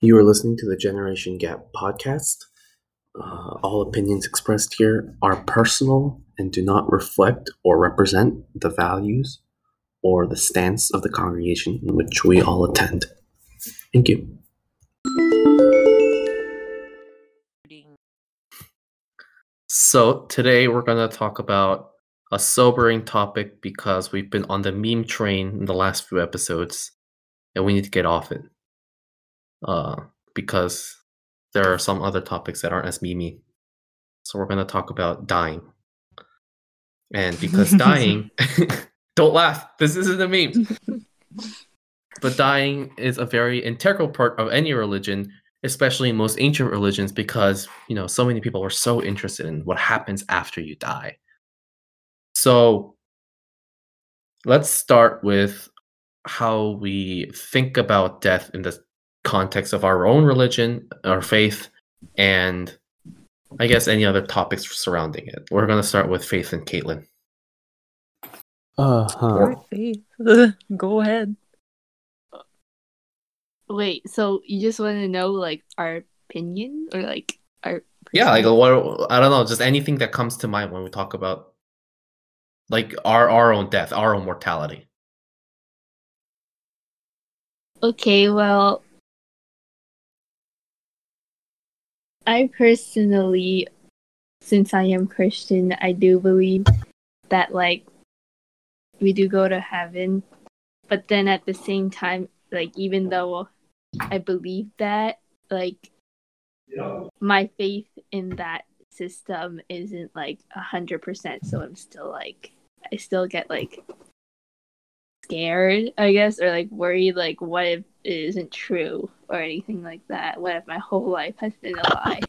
You are listening to the Generation Gap podcast. Uh, all opinions expressed here are personal and do not reflect or represent the values or the stance of the congregation in which we all attend. Thank you. So, today we're going to talk about a sobering topic because we've been on the meme train in the last few episodes and we need to get off it. Uh, because there are some other topics that aren't as memey. So, we're going to talk about dying. And because dying, don't laugh, this isn't a meme. but dying is a very integral part of any religion especially in most ancient religions because you know so many people are so interested in what happens after you die so let's start with how we think about death in the context of our own religion our faith and i guess any other topics surrounding it we're going to start with faith and caitlin uh-huh. Faith. Go ahead. Wait, so you just want to know like our opinion or like our yeah like what i don't know just anything that comes to mind when we talk about like our our own death our own mortality Okay, well I personally since I am Christian, I do believe that like we do go to heaven. But then at the same time, like even though I believe that, like my faith in that system isn't like a hundred percent. So I'm still like I still get like scared, I guess, or like worried like what if isn't true or anything like that? What if my whole life has been a lie?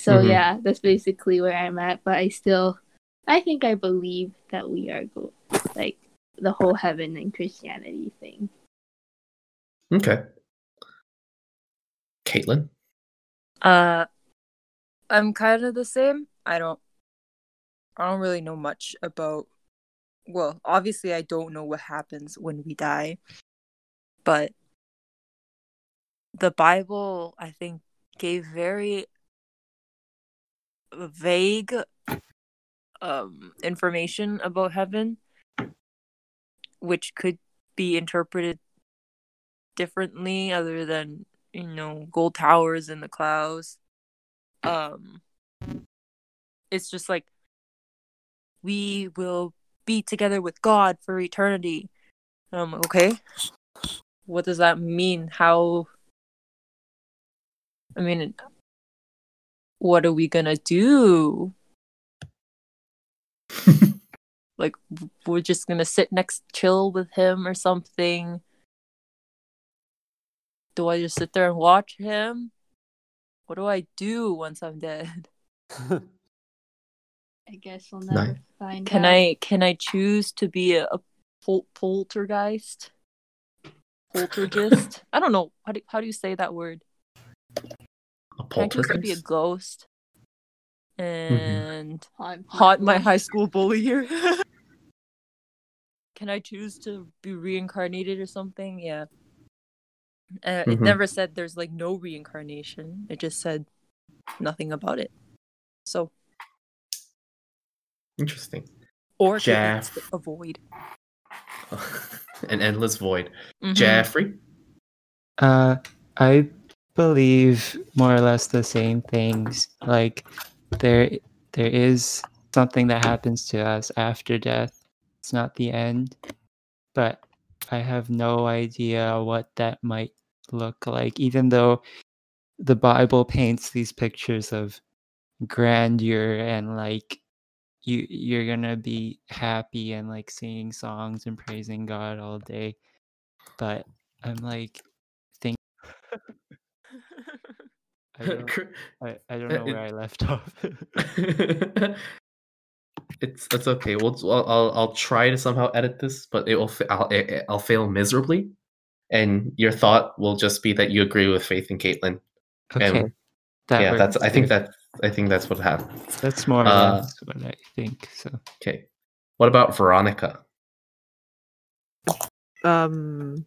So Mhm. yeah, that's basically where I'm at. But I still I think I believe that we are go- like the whole heaven and Christianity thing. okay caitlin Uh, I'm kind of the same. I don't. I don't really know much about. Well, obviously, I don't know what happens when we die, but the Bible, I think, gave very vague um information about heaven, which could be interpreted differently, other than you know gold towers in the clouds. Um, it's just like we will be together with God for eternity. And okay, what does that mean? How? I mean, what are we gonna do? Like, we're just gonna sit next, chill with him or something. Do I just sit there and watch him? What do I do once I'm dead? I guess we'll never Nice. find Can out. I can I choose to be a, a pol- poltergeist? Poltergeist? I don't know. How do, how do you say that word? A Can I choose to be a ghost? And haunt, haunt my high school bully here. Can I choose to be reincarnated or something? Yeah. Uh, It Mhm. never said there's like no reincarnation. It just said nothing about it. So, interesting or it Jeff. just a void. an endless void Mhm. jeffrey Uh, I believe more or less the same things. Like there, there is something that happens to us after death. It's not the end, but I have no idea what that might look like. Even though the Bible paints these pictures of grandeur and like you you're gonna be happy and like singing songs and praising God all day, but I'm like think I don't, I, I don't know where I left off. it's it's okay. We'll I'll, I'll I'll try to somehow edit this, but it will fa- I'll it, I'll fail miserably, and your thought will just be that you agree with Faith and Caitlin. okay, And that yeah, that's works I think that I think that's what happened. that's more or uh, less what I think. So Okay, what about Veronica? Um,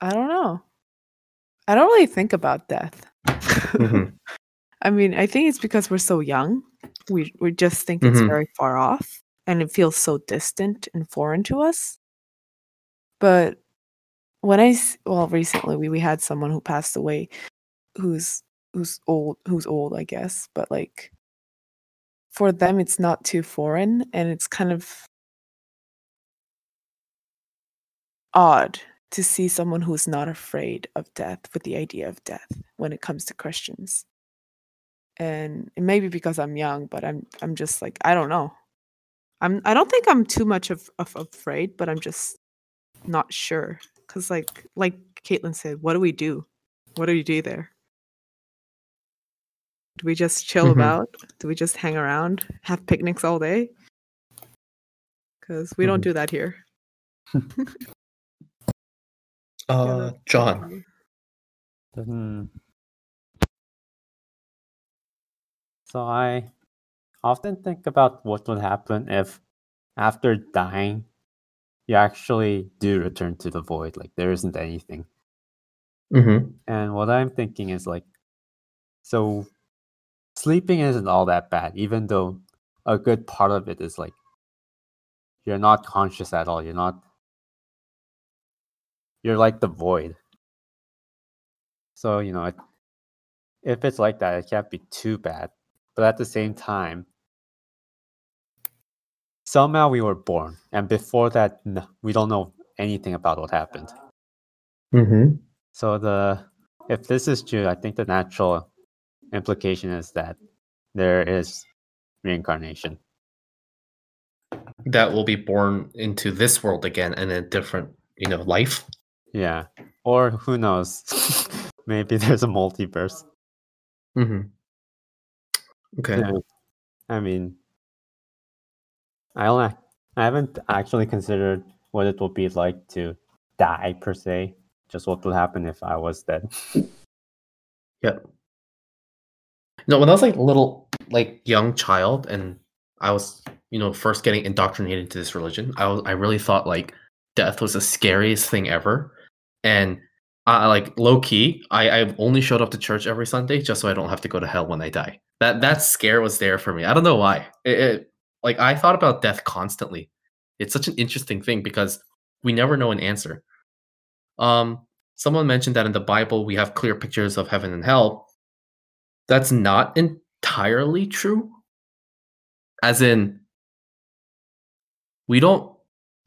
I don't know. I don't really think about death. Mhm. I mean, I think it's because we're so young. We we just think it's Mhm. very far off and it feels so distant and foreign to us. But when I well, recently we, we had someone who passed away who's who's old who's old, I guess, but like for them it's not too foreign and it's kind of odd to see someone who's not afraid of death with the idea of death when it comes to Christians. And it may be because I'm young, but I'm I'm just like I don't know. I'm I don't think I'm too much of, of afraid, but I'm just not sure. Cause like like Caitlin said, what do we do? What do we do there? Do we just chill Mhm. about? Do we just hang around, have picnics all day? Because we don't Mhm. do that here. Uh, John. Hmm. So I often think about what would happen if, after dying, you actually do return to the void. Like there isn't anything. Mm-hmm. And what I'm thinking is like, so sleeping isn't all that bad, even though a good part of it is like you're not conscious at all. You're not. You're like the void. So you know, it, if it's like that, it can't be too bad. But at the same time, somehow we were born, and before that, no, we don't know anything about what happened. Mm-hmm. So the if this is true, I think the natural implication is that there is reincarnation. That will be born into this world again in a different, you know, life. Yeah. Or who knows? Maybe there's a multiverse. Mm-hmm. Okay. Yeah. I mean I don't I haven't actually considered what it would be like to die per se. Just what would happen if I was dead. Yep. No, when I was like a little, like young child, and I was, you know, first getting indoctrinated into this religion, I was, I really thought like death was the scariest thing ever, and I like low key, I I've only showed up to church every Sunday just so I don't have to go to hell when I die. That that scare was there for me. I don't know why. It, it like I thought about death constantly. It's such an interesting thing because we never know an answer. Um, someone mentioned that in the Bible we have clear pictures of heaven and hell. That's not entirely true. As in, we don't.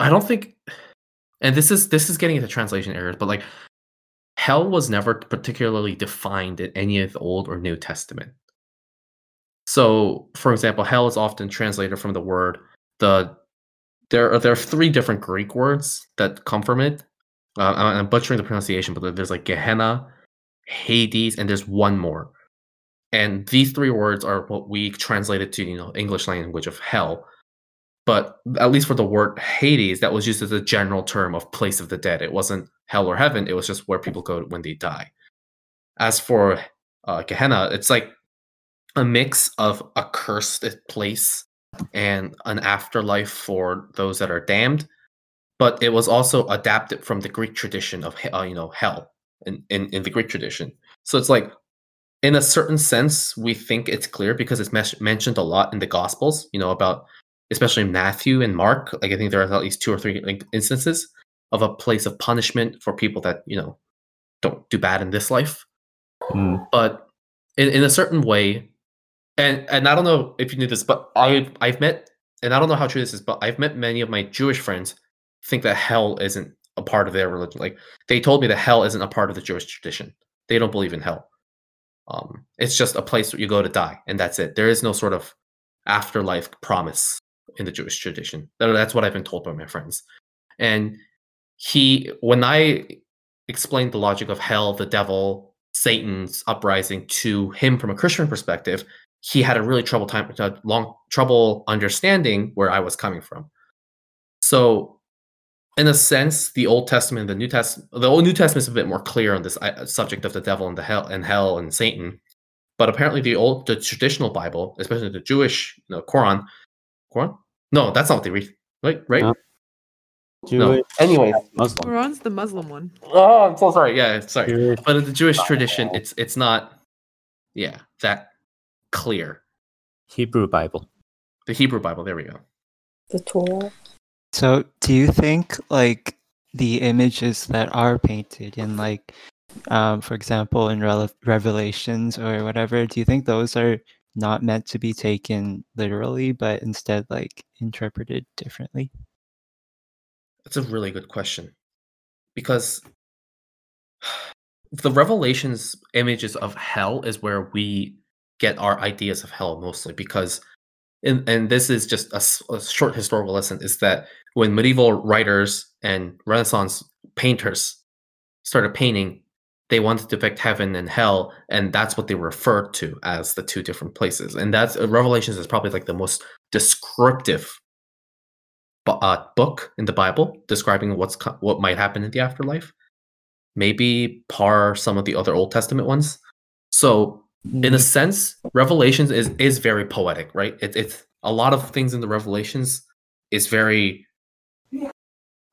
I don't think, and this is this is getting into translation errors, but like, hell was never particularly defined in any of the Old or New Testament. So, for example, hell is often translated from the word the. There are there are three different Greek words that come from it. Uh, I'm butchering the pronunciation, but there's like Gehenna, Hades, and there's one more. And these three words are what we translated to you know English language of hell. But at least for the word Hades, that was used as a general term of place of the dead. It wasn't hell or heaven. It was just where people go when they die. As for uh, Gehenna, it's like a mix of a cursed place and an afterlife for those that are damned. But it was also adapted from the Greek tradition of uh, you know hell in, in in the Greek tradition. So it's like in a certain sense, we think it's clear because it's mes- mentioned a lot in the Gospels. You know about especially Matthew and Mark. Like I think there are at least two or three like, instances of a place of punishment for people that you know don't do bad in this life. Mm. But in, in a certain way, and and I don't know if you knew this, but I I've met and I don't know how true this is, but I've met many of my Jewish friends think that hell isn't a part of their religion. Like they told me that hell isn't a part of the Jewish tradition. They don't believe in hell. Um, it's just a place where you go to die, and that's it. There is no sort of afterlife promise in the Jewish tradition. That's what I've been told by my friends. And he, when I explained the logic of hell, the devil, Satan's uprising to him from a Christian perspective, he had a really trouble time, uh, long trouble understanding where I was coming from. So, in a sense, the Old Testament, the New Testament, the Old New Testament is a bit more clear on this uh, subject of the devil and the hell and hell and Satan. But apparently, the old, the traditional Bible, especially the Jewish, you know, Quran, Quran. No, that's not what they. Right, right. No. No. Jewish, Anyways, Muslim. Quran's the Muslim one. oh, I'm so sorry. Yeah, sorry. Jewish, But in the Jewish tradition, it's it's not, yeah, that clear. Hebrew Bible. The Hebrew Bible. There we go. The Torah. So, do you think like the images that are painted in like, um, for example, in Rele- Revelations or whatever, do you think those are not meant to be taken literally, but instead like interpreted differently? That's a really good question. Because the Revelations images of hell is where we get our ideas of hell mostly because and, and this is just a short historical lesson is that when medieval writers and renaissance painters started painting they wanted to depict heaven and hell and that's what they referred to as the two different places and that's uh, revelations is probably like the most descriptive bu- uh, book in the Bible describing what's co- what might happen in the afterlife. Maybe par some of the other Old Testament ones. So, in a sense, Revelations is is very poetic, right? It, it's a lot of things in the Revelations is very.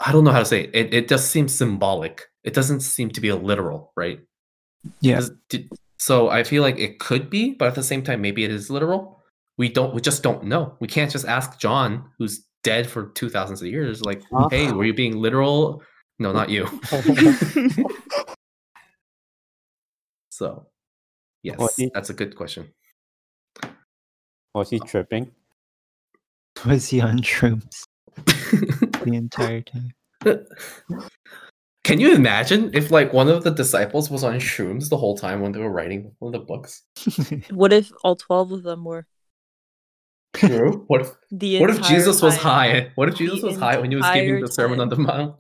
I don't know how to say it. It, it just seems symbolic. It doesn't seem to be a literal, right? Yeah. So I feel like it could be, but at the same time, maybe it is literal. We don't. We just don't know. We can't just ask John, who's dead for two thousands of years, like, Huh? "Hey, were you being literal?" No, not you. so, yes, he- that's a good question. Was he tripping? Was he on shrooms the entire time? Can you imagine if like one of the disciples was on shrooms the whole time when they were writing one of the books? What if all twelve of them were? True. What if The what if entire Jesus was high? What if The Jesus was high when he was giving the Sermon on the. Mount?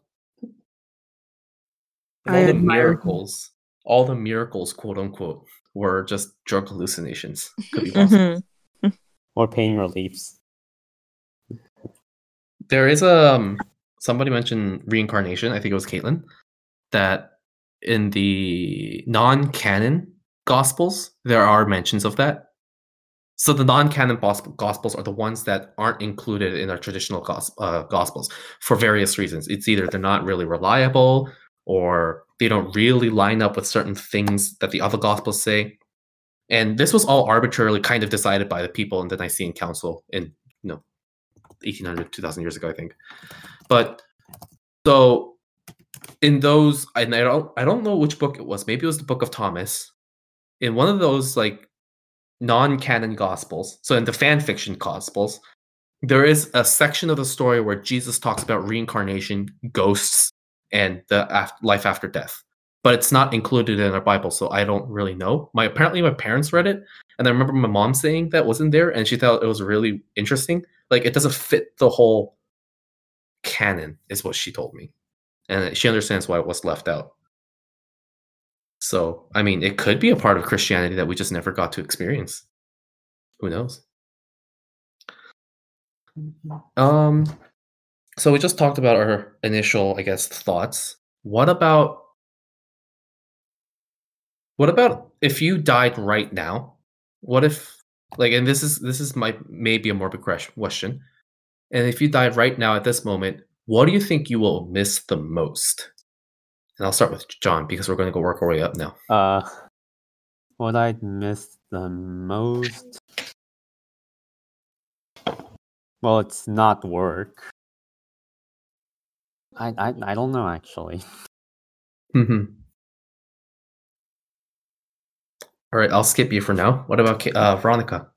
And I all the admire him. miracles, all the miracles, quote unquote, were just drug hallucinations. Could be possible. Or pain reliefs? There is a um, somebody mentioned reincarnation. I think it was Caitlin. That in the non-canon gospels there are mentions of that. So the non-canon gospels are the ones that aren't included in our traditional uh, gospels for various reasons. It's either they're not really reliable, or they don't really line up with certain things that the other gospels say. And this was all arbitrarily kind of decided by the people in the Nicene Council in 1800 2000 years ago i think. But so in those and i don't i don't know which book it was. Maybe it was the book of thomas. In one of those like non-canon gospels so in the fan fiction gospels there is a section of the story where jesus talks about reincarnation ghosts and the af- life after death. But it's not included in our bible so i don't really know. My apparently my parents read it and i remember my mom saying that wasn't there and she thought it was really interesting like it doesn't fit the whole canon is what she told me. And she understands why it was left out. So i mean it could be a part of christianity that we just never got to experience. Who knows? Um so we just talked about our initial i guess thoughts. What about what about if you died right now? What if like and this is this is my maybe a morbid question and if you died right now at this moment what do you think you will miss the most and i'll start with john because we're going to go work our way up now Uh, what i'd miss the most? Well, it's not work. I I, I don't know actually. mm-hmm. All right i'll skip you for now what about uh, veronica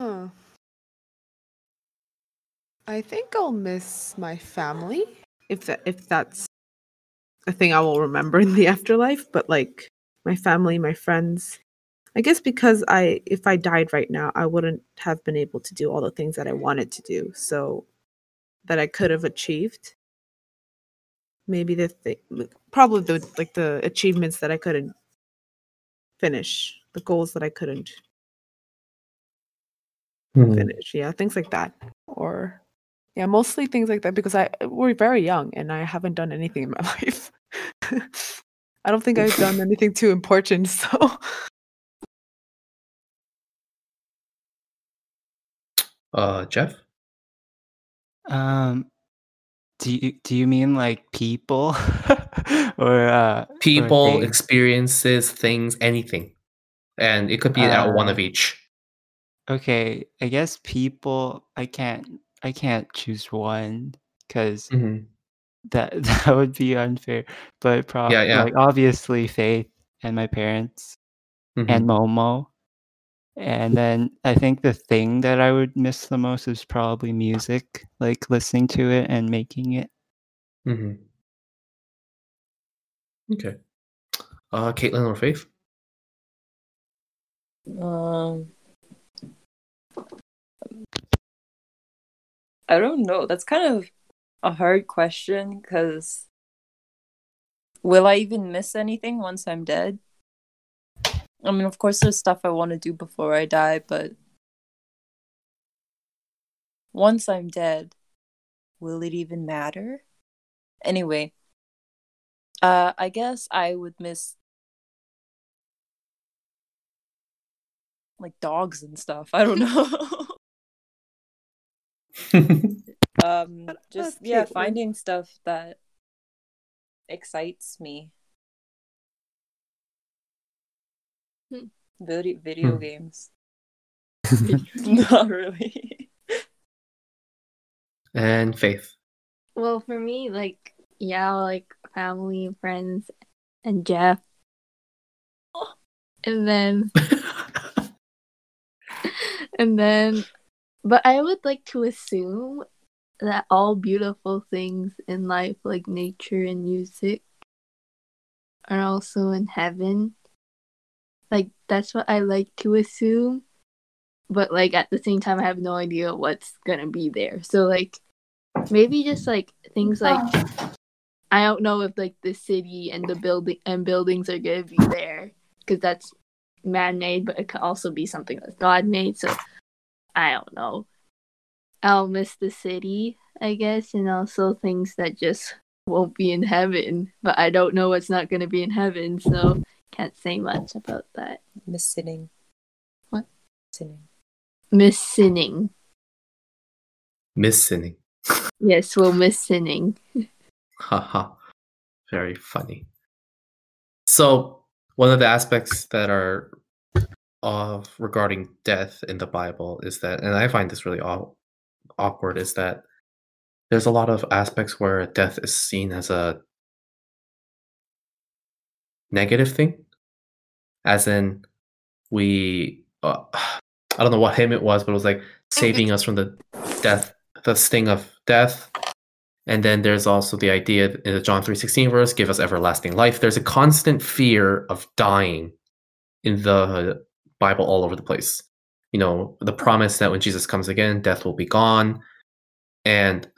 Huh. I think I'll miss my family if that if that's a thing I will remember in the afterlife. But like my family, my friends. I guess because I if I died right now, I wouldn't have been able to do all the things that I wanted to do. So that I could have achieved. Maybe the thing, probably the like the achievements that I couldn't finish, the goals that I couldn't finish. Yeah, things like that. Or yeah, mostly things like that because I we're very young and I haven't done anything in my life. I don't think I've done anything too important, so uh jeff Um, do you do you mean like people, or uh, or People, things? experiences, things, anything, and it could be at one Uh, of each. Okay, I guess people. I can't. I can't choose one because Mhm. that that would be unfair. But probably Yeah, yeah. like obviously Faith and my parents Mhm. and Momo. And then I think the thing that I would miss the most is probably music, like listening to it and making it. Mhm. Okay. Uh, Caitlin or Faith? Um, I don't know. That's kind of a hard question because will I even miss anything once I'm dead? I mean, of course, there's stuff I want to do before I die, but once I'm dead, will it even matter? Anyway, uh, I guess I would miss like dogs and stuff. I don't know. um just yeah finding stuff that excites me video video Hmm. games not really and Faith. Well, for me, like, yeah, like family, friends, and Jeff. And then, and then, but I would like to assume that all beautiful things in life, like nature and music, are also in heaven. Like, that's what I like to assume. But, like, at the same time, I have no idea what's gonna be there. So, like, maybe just like things like I don't know if like the city and the building and buildings are gonna be there because that's man-made, but it could also be something that's God-made. So I don't know. I'll miss the city, I guess, and also things that just won't be in heaven. But I don't know what's not gonna be in heaven, so can't say much about that. miss sinning What? sinning Miss sinning. Miss Sinning. Yes, we'll miss sinning. Haha. Very funny. So, one of the aspects that are of regarding death in the Bible is that, and I find this really aw- awkward, is that there's a lot of aspects where death is seen as a negative thing, as in we, uh, I don't know what hymn it was, but it was like saving us from the death, the sting of death, and then there's also the idea in the John 3:16 verse, give us everlasting life. There's a constant fear of dying in the Bible all over the place. You know, the promise that when Jesus comes again, death will be gone. And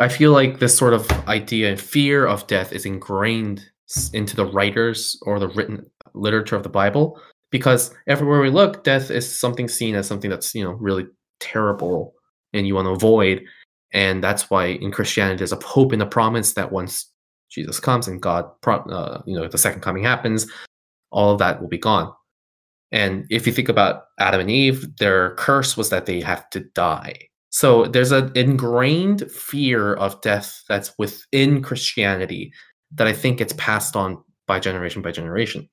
I feel like this sort of idea and fear of death is ingrained into the writers or the written literature of the Bible because everywhere we look, death is something seen as something that's, you know, really terrible and you want to avoid. And that's why in Christianity, there's a hope and a promise that once Jesus comes and God, uh, you know, the second coming happens, all of that will be gone. And if you think about Adam and Eve, their curse was that they have to die. So there's an ingrained fear of death that's within Christianity that I think gets passed on by generation by generation.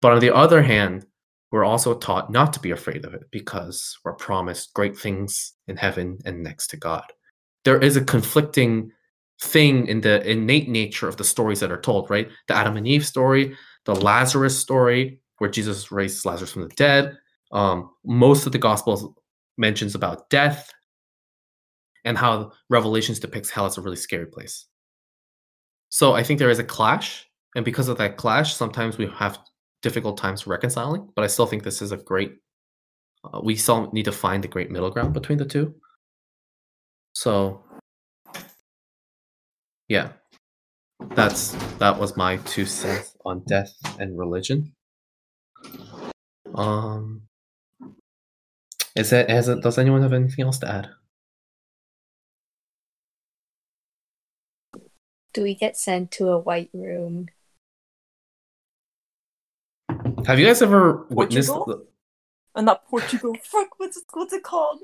But on the other hand, we're also taught not to be afraid of it because we're promised great things in heaven and next to God. There is a conflicting thing in the innate nature of the stories that are told, right? The Adam and Eve story, the Lazarus story, where Jesus raised Lazarus from the dead. Um, most of the Gospels mentions about death and how Revelations depicts hell as a really scary place. So I think there is a clash, and because of that clash, sometimes we have difficult times reconciling. But I still think this is a great. Uh, we still need to find the great middle ground between the two. So, yeah, that's that was my two cents on death and religion. Um, is it has it? Does anyone have anything else to add? Do we get sent to a white room? Have you guys ever witnessed? Portugal? Uh, not Portugal. Fuck, what's it, what's it called?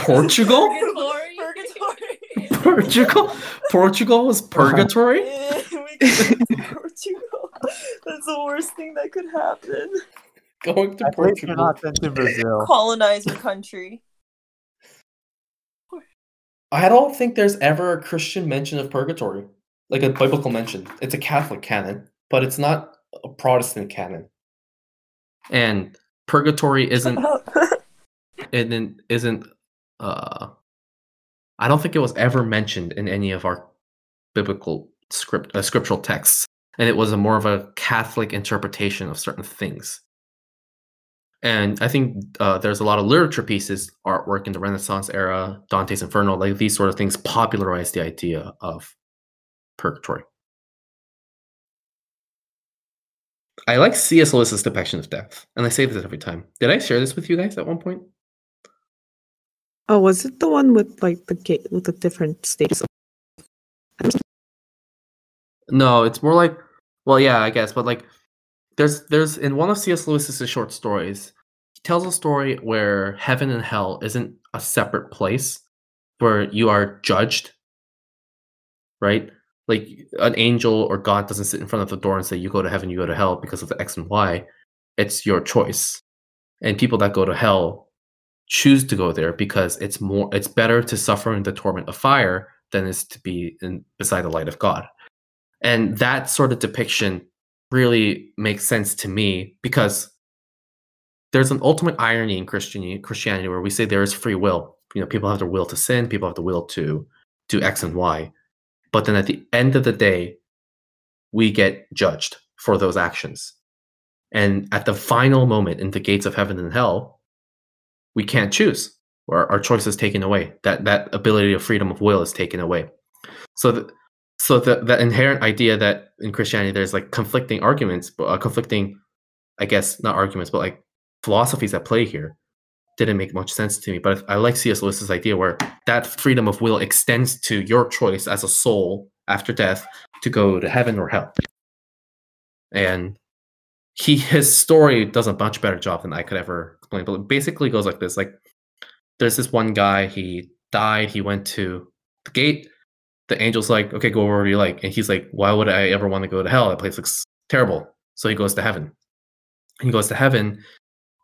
Portugal? Purgatory? Purgatory. Portugal? Portugal was purgatory? Yeah, we could go to Portugal. That's the worst thing that could happen. Going to At Portugal. not sent to Brazil. Colonizer country. I don't think there's ever a Christian mention of purgatory, like a biblical mention. It's a Catholic canon, but it's not a Protestant canon. And purgatory isn't isn't isn't uh I don't think it was ever mentioned in any of our biblical script uh, scriptural texts, and it was a more of a Catholic interpretation of certain things. And I think uh, there's a lot of literature pieces, artwork in the Renaissance era, Dante's Inferno, like these sort of things popularized the idea of purgatory. I like C.S. Lewis's depiction of death, and I say this every time. Did I share this with you guys at one point? Oh, was it the one with like the gate with the different stages? Of- No, it's more like, well, yeah, I guess, but like, there's there's in one of C.S. Lewis's short stories, he tells a story where heaven and hell isn't a separate place where you are judged, right? Like an angel or God doesn't sit in front of the door and say you go to heaven, you go to hell because of the X and Y. It's your choice, and people that go to hell choose to go there because it's more it's better to suffer in the torment of fire than is to be in beside the light of God and that sort of depiction really makes sense to me because there's an ultimate irony in Christianity, Christianity where we say there is free will. You know, people have the will to sin, people have the will to do X and Y. But then at the end of the day, we get judged for those actions. And at the final moment in the gates of heaven and hell, we can't choose. Or our choice is taken away. That that ability of freedom of will is taken away. So the, so the the inherent idea that in Christianity there's like conflicting arguments, but uh, conflicting, I guess not arguments, but like philosophies at play here, didn't make much sense to me. But I like C.S. Lewis's idea where that freedom of will extends to your choice as a soul after death to go to heaven or hell. And he his story does a much better job than I could ever explain. But it basically goes like this: like there's this one guy, he died, he went to the gate the angel's like, okay, go wherever you like. And he's like, why would I ever want to go to hell? That place looks terrible. So he goes to heaven. He goes to heaven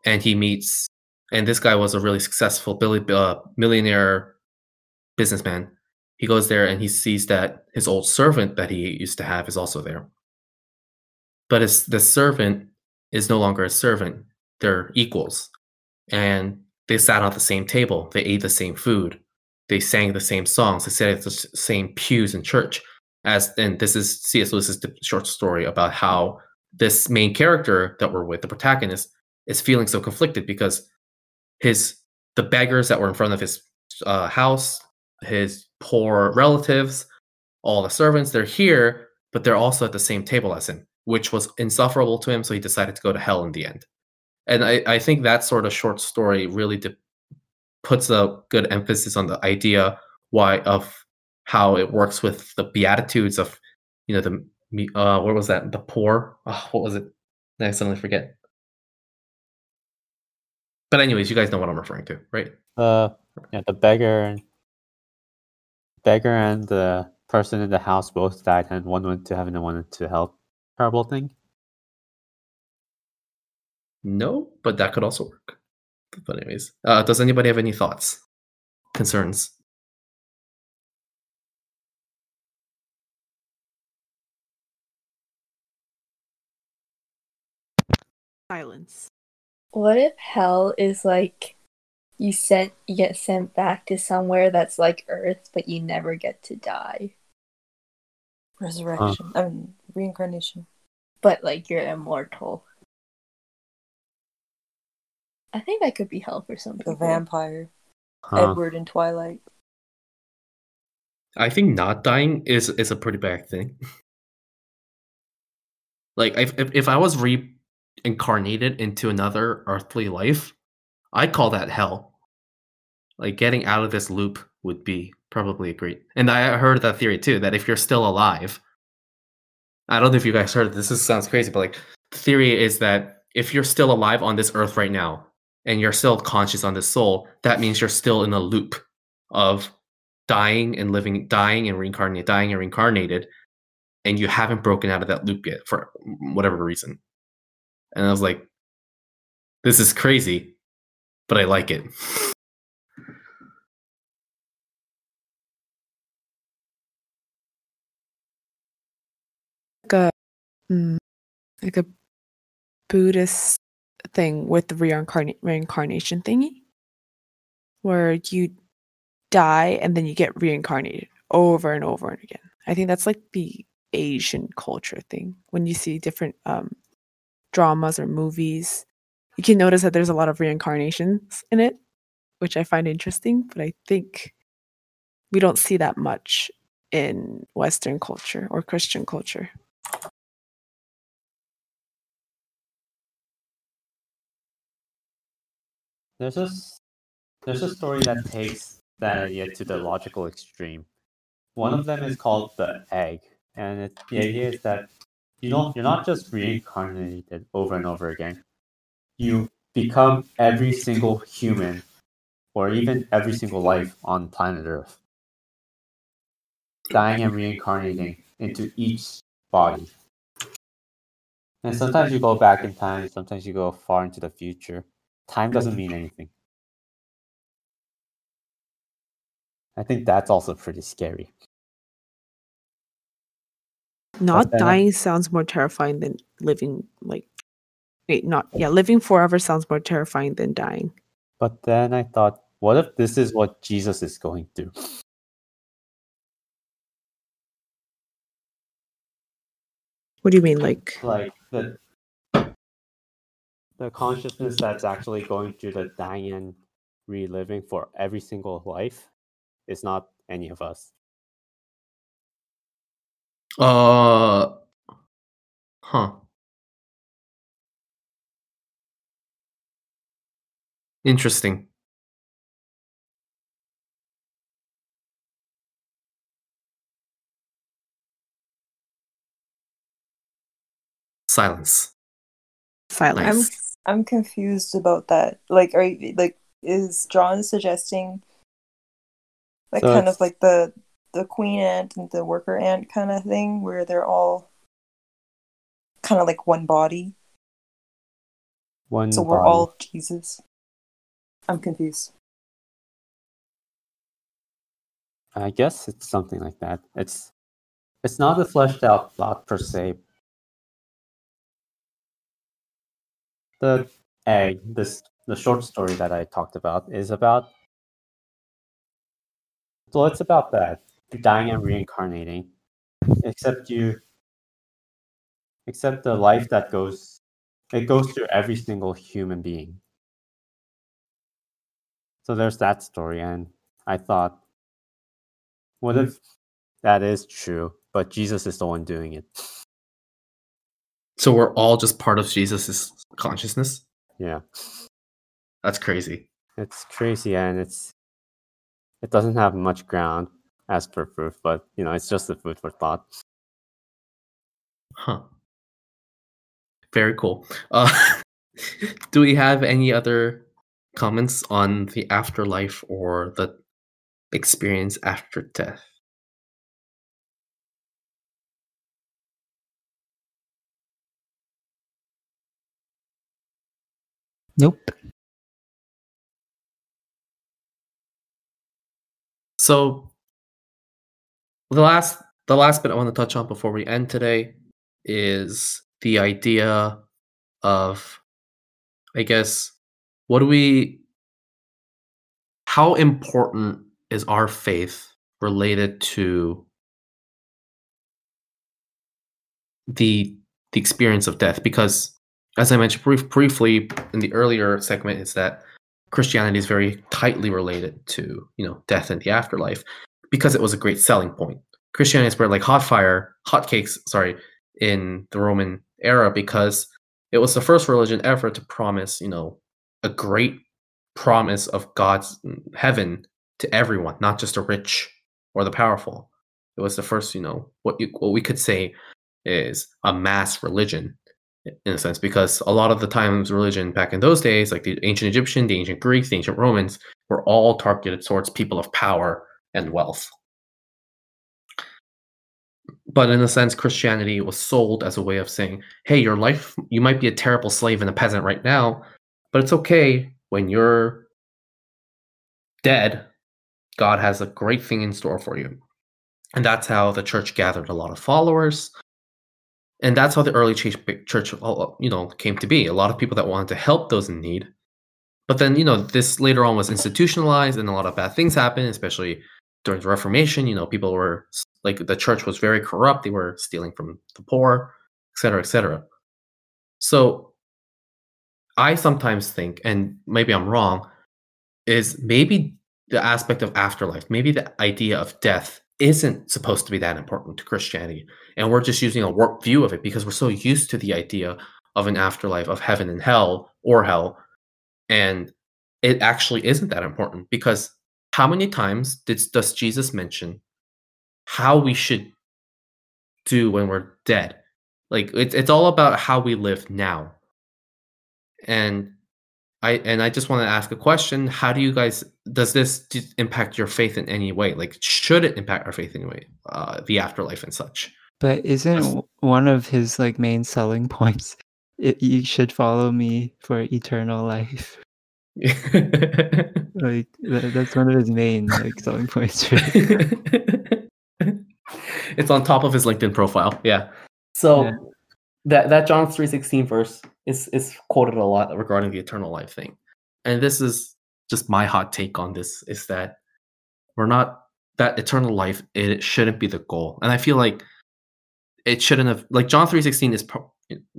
and he meets, and this guy was a really successful billi- uh, millionaire businessman. He goes there and he sees that his old servant that he used to have is also there. But his, the servant is no longer a servant, they're equals. And they sat at the same table, they ate the same food, they sang the same songs. They sat at the same pews in church. As and this is C.S. Lewis's short story about how this main character that we're with, the protagonist, is feeling so conflicted because his the beggars that were in front of his uh, house, his poor relatives, all the servants, they're here, but they're also at the same table as him, which was insufferable to him. So he decided to go to hell in the end. And I, I think that sort of short story really de- puts a good emphasis on the idea why of how it works with the beatitudes of you know the uh what was that the poor oh, what was it i suddenly forget but anyways you guys know what i'm referring to right Uh, yeah, the beggar, beggar, and the person in the house both died, and one went to heaven and one went to hell. Terrible thing. no but that could also work but anyways uh does anybody have any thoughts concerns Silence. What if hell is like you sent you get sent back to somewhere that's like Earth, but you never get to die, Resurrection. I mean, reincarnation. but like you're immortal? I think that could be hell for some The vampire. Huh. Edward in Twilight. i think not dying is is a pretty bad thing like if, if, if i was reincarnated into another earthly life i'd call that hell like getting out of this loop would be probably a great and i heard that theory too that if you're still alive i don't know if you guys heard this is, sounds crazy but like the theory is that if you're still alive on this earth right now and you're still conscious on the soul, that means you're still in a loop of dying and living, dying and reincarnated, dying and reincarnated, and you haven't broken out of that loop yet for whatever reason. And I was like, this is crazy, but I like it. like a mm, like a Buddhist thing with the reincarnate reincarnation thingy, where you die and then you get reincarnated over and over and again. I think that's like the Asian culture thing. When you see different um, dramas or movies, you can notice that there's a lot of reincarnations in it, which I find interesting. But I think we don't see that much in Western culture or Christian culture. There's a there's a story that takes that idea to the logical extreme. One of them is called the egg, and it, the idea is that you don't you're not just reincarnated over and over again. You become every single human, or even every single life on planet Earth, dying and reincarnating into each body. And sometimes you go back in time, sometimes you go far into the future. Time doesn't mean anything. I think that's also pretty scary. Not dying sounds more terrifying than living like wait, not yeah, living forever sounds more terrifying than dying. But then I thought, what if this is what Jesus is going through? What do you mean like Like the the consciousness that's actually going through the dying and reliving for every single life is not any of us. Uh, huh. Interesting. Silence. silence? I'm I'm confused about that. Like, are you like is John suggesting like So kind of like the the queen ant and the worker ant kind of thing, where they're all kind of like one body, One so we're body. all Jesus. I'm confused. I guess it's something like that. It's it's not a fleshed out plot per se. The egg, this the short story that I talked about is about so it's about that. You're dying and reincarnating. Except you except the life that goes it goes through every single human being. So there's that story and I thought what if that is true, but Jesus is the one doing it? So we're all just part of Jesus's consciousness. Yeah, That's crazy. it's crazy and it's it doesn't have much ground as per proof, but you know, it's just a food for thought. Huh. Very cool. Uh, do we have any other comments on the afterlife or the experience after death? Nope. So the last the last bit I want to touch on before we end today is the idea of I guess what do we how important is our faith related to the the experience of death? Because as I mentioned brief, briefly in the earlier segment is that Christianity is very tightly related to you know death and the afterlife because it was a great selling point. Christianity is where like hot fire, hotcakes, sorry, in the Roman era because it was the first religion ever to promise you know a great promise of God's mm, heaven to everyone, not just the rich or the powerful. It was the first you know what you what we could say is a mass religion in a sense, because a lot of the times religion back in those days, like the ancient Egyptian, the ancient Greeks, the ancient Romans, were all targeted towards people of power and wealth. But in a sense, Christianity was sold as a way of saying, hey, your life, you might be a terrible slave and a peasant right now, but it's okay when you're dead, God has a great thing in store for you. And that's how the church gathered a lot of followers. And that's how the early church, church uh, you know, came to be. A lot of people that wanted to help those in need. But then, you know, this later on was institutionalized and a lot of bad things happened, especially during the Reformation. You know, people were like the church was very corrupt. They were stealing from the poor, et cetera, et cetera. So I sometimes think, and maybe I'm wrong, is maybe the aspect of afterlife, maybe the idea of death isn't supposed to be that important to Christianity. And we're just using a warped view of it because we're so used to the idea of an afterlife of heaven and hell or hell. And it actually isn't that important because how many times did, does Jesus mention how we should do when we're dead? Like it's it's all about how we live now. And I and I just want to ask a question. How do you guys does this impact your faith in any way? Like should it impact our faith in any way? Uh, the afterlife and such. But isn't one of his like main selling points? It, you should follow me for eternal life. like that, that's one of his main like selling points. it's on top of his LinkedIn profile. Yeah. So yeah. that that John three sixteen verse is is quoted a lot regarding the eternal life thing, and this is just my hot take on this is that we're not that eternal life. It shouldn't be the goal, and I feel like it shouldn't have like John three sixteen is pro-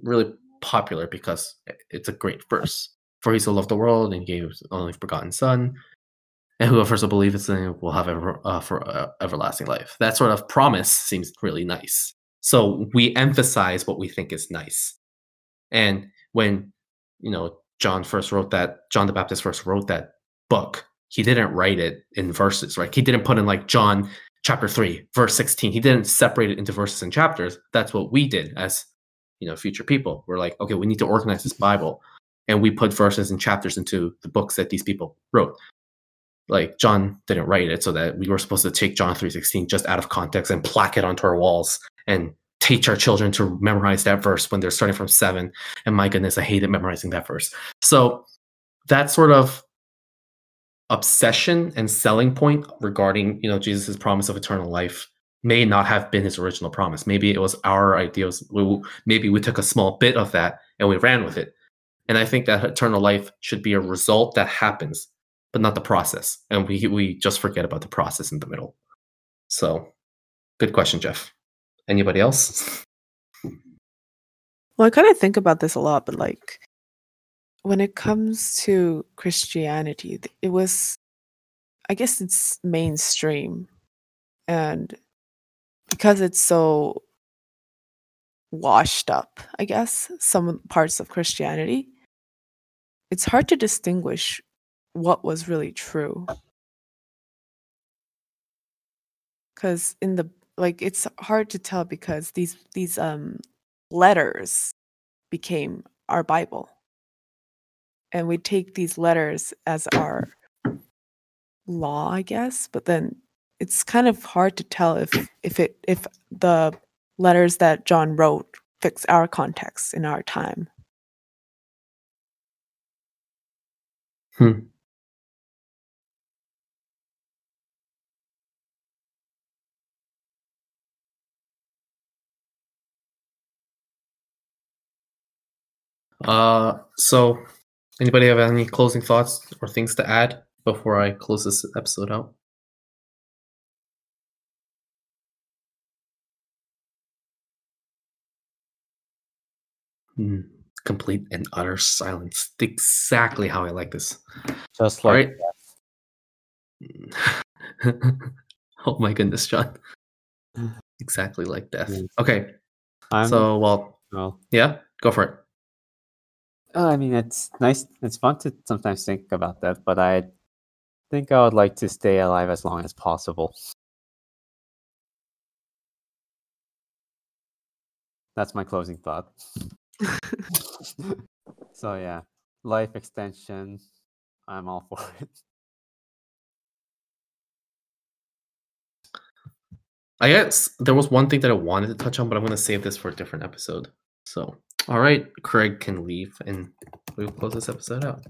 really popular because it's a great verse. For he so loved the world and gave his only begotten Son, and whoever so believes in him will have ever uh, for uh, everlasting life. That sort of promise seems really nice. So we emphasize what we think is nice, and when you know John first wrote that, John the Baptist first wrote that book, he didn't write it in verses, right? He didn't put in like John chapter 3 verse 16 he didn't separate it into verses and chapters that's what we did as you know future people we're like okay we need to organize this bible and we put verses and chapters into the books that these people wrote. Like john didn't write it so that we were supposed to take john 3.16 just out of context and plaque it onto our walls and teach our children to memorize that verse when they're starting from seven. And my goodness i hated memorizing that verse. So that sort of obsession and selling point regarding you know jesus' promise of eternal life may not have been his original promise. Maybe it was our ideas maybe we took a small bit of that and we ran with it and i think that eternal life should be a result that happens but not the process. And we we just forget about the process in the middle. So good question jeff. Anybody else? Well i kind of think about this a lot but like when it comes to Christianity, it was, I guess it's mainstream. And because it's so washed up, I guess, some parts of Christianity, it's hard to distinguish what was really true. Because in the like it's hard to tell because these these um letters became our Bible and we take these letters as our law, I guess. But then it's kind of hard to tell if if it if the letters that John wrote fix our context in our time. Hmm. Uh, so Anybody have any closing thoughts or things to add before I close this episode out? Hmm. Complete and utter silence. Exactly how I like this. Just like oh my goodness, John. exactly like death. Okay. I'm, so well, well, yeah, go for it. Uh, I mean, it's nice. It's fun to sometimes think about that, but I think I would like to stay alive as long as possible. That's my closing thought. so yeah, life extension. I'm all for it. I guess there was one thing that I wanted to touch on, but I'm going to save this for a different episode. So, all right, Craig can leave and we'll close this episode out.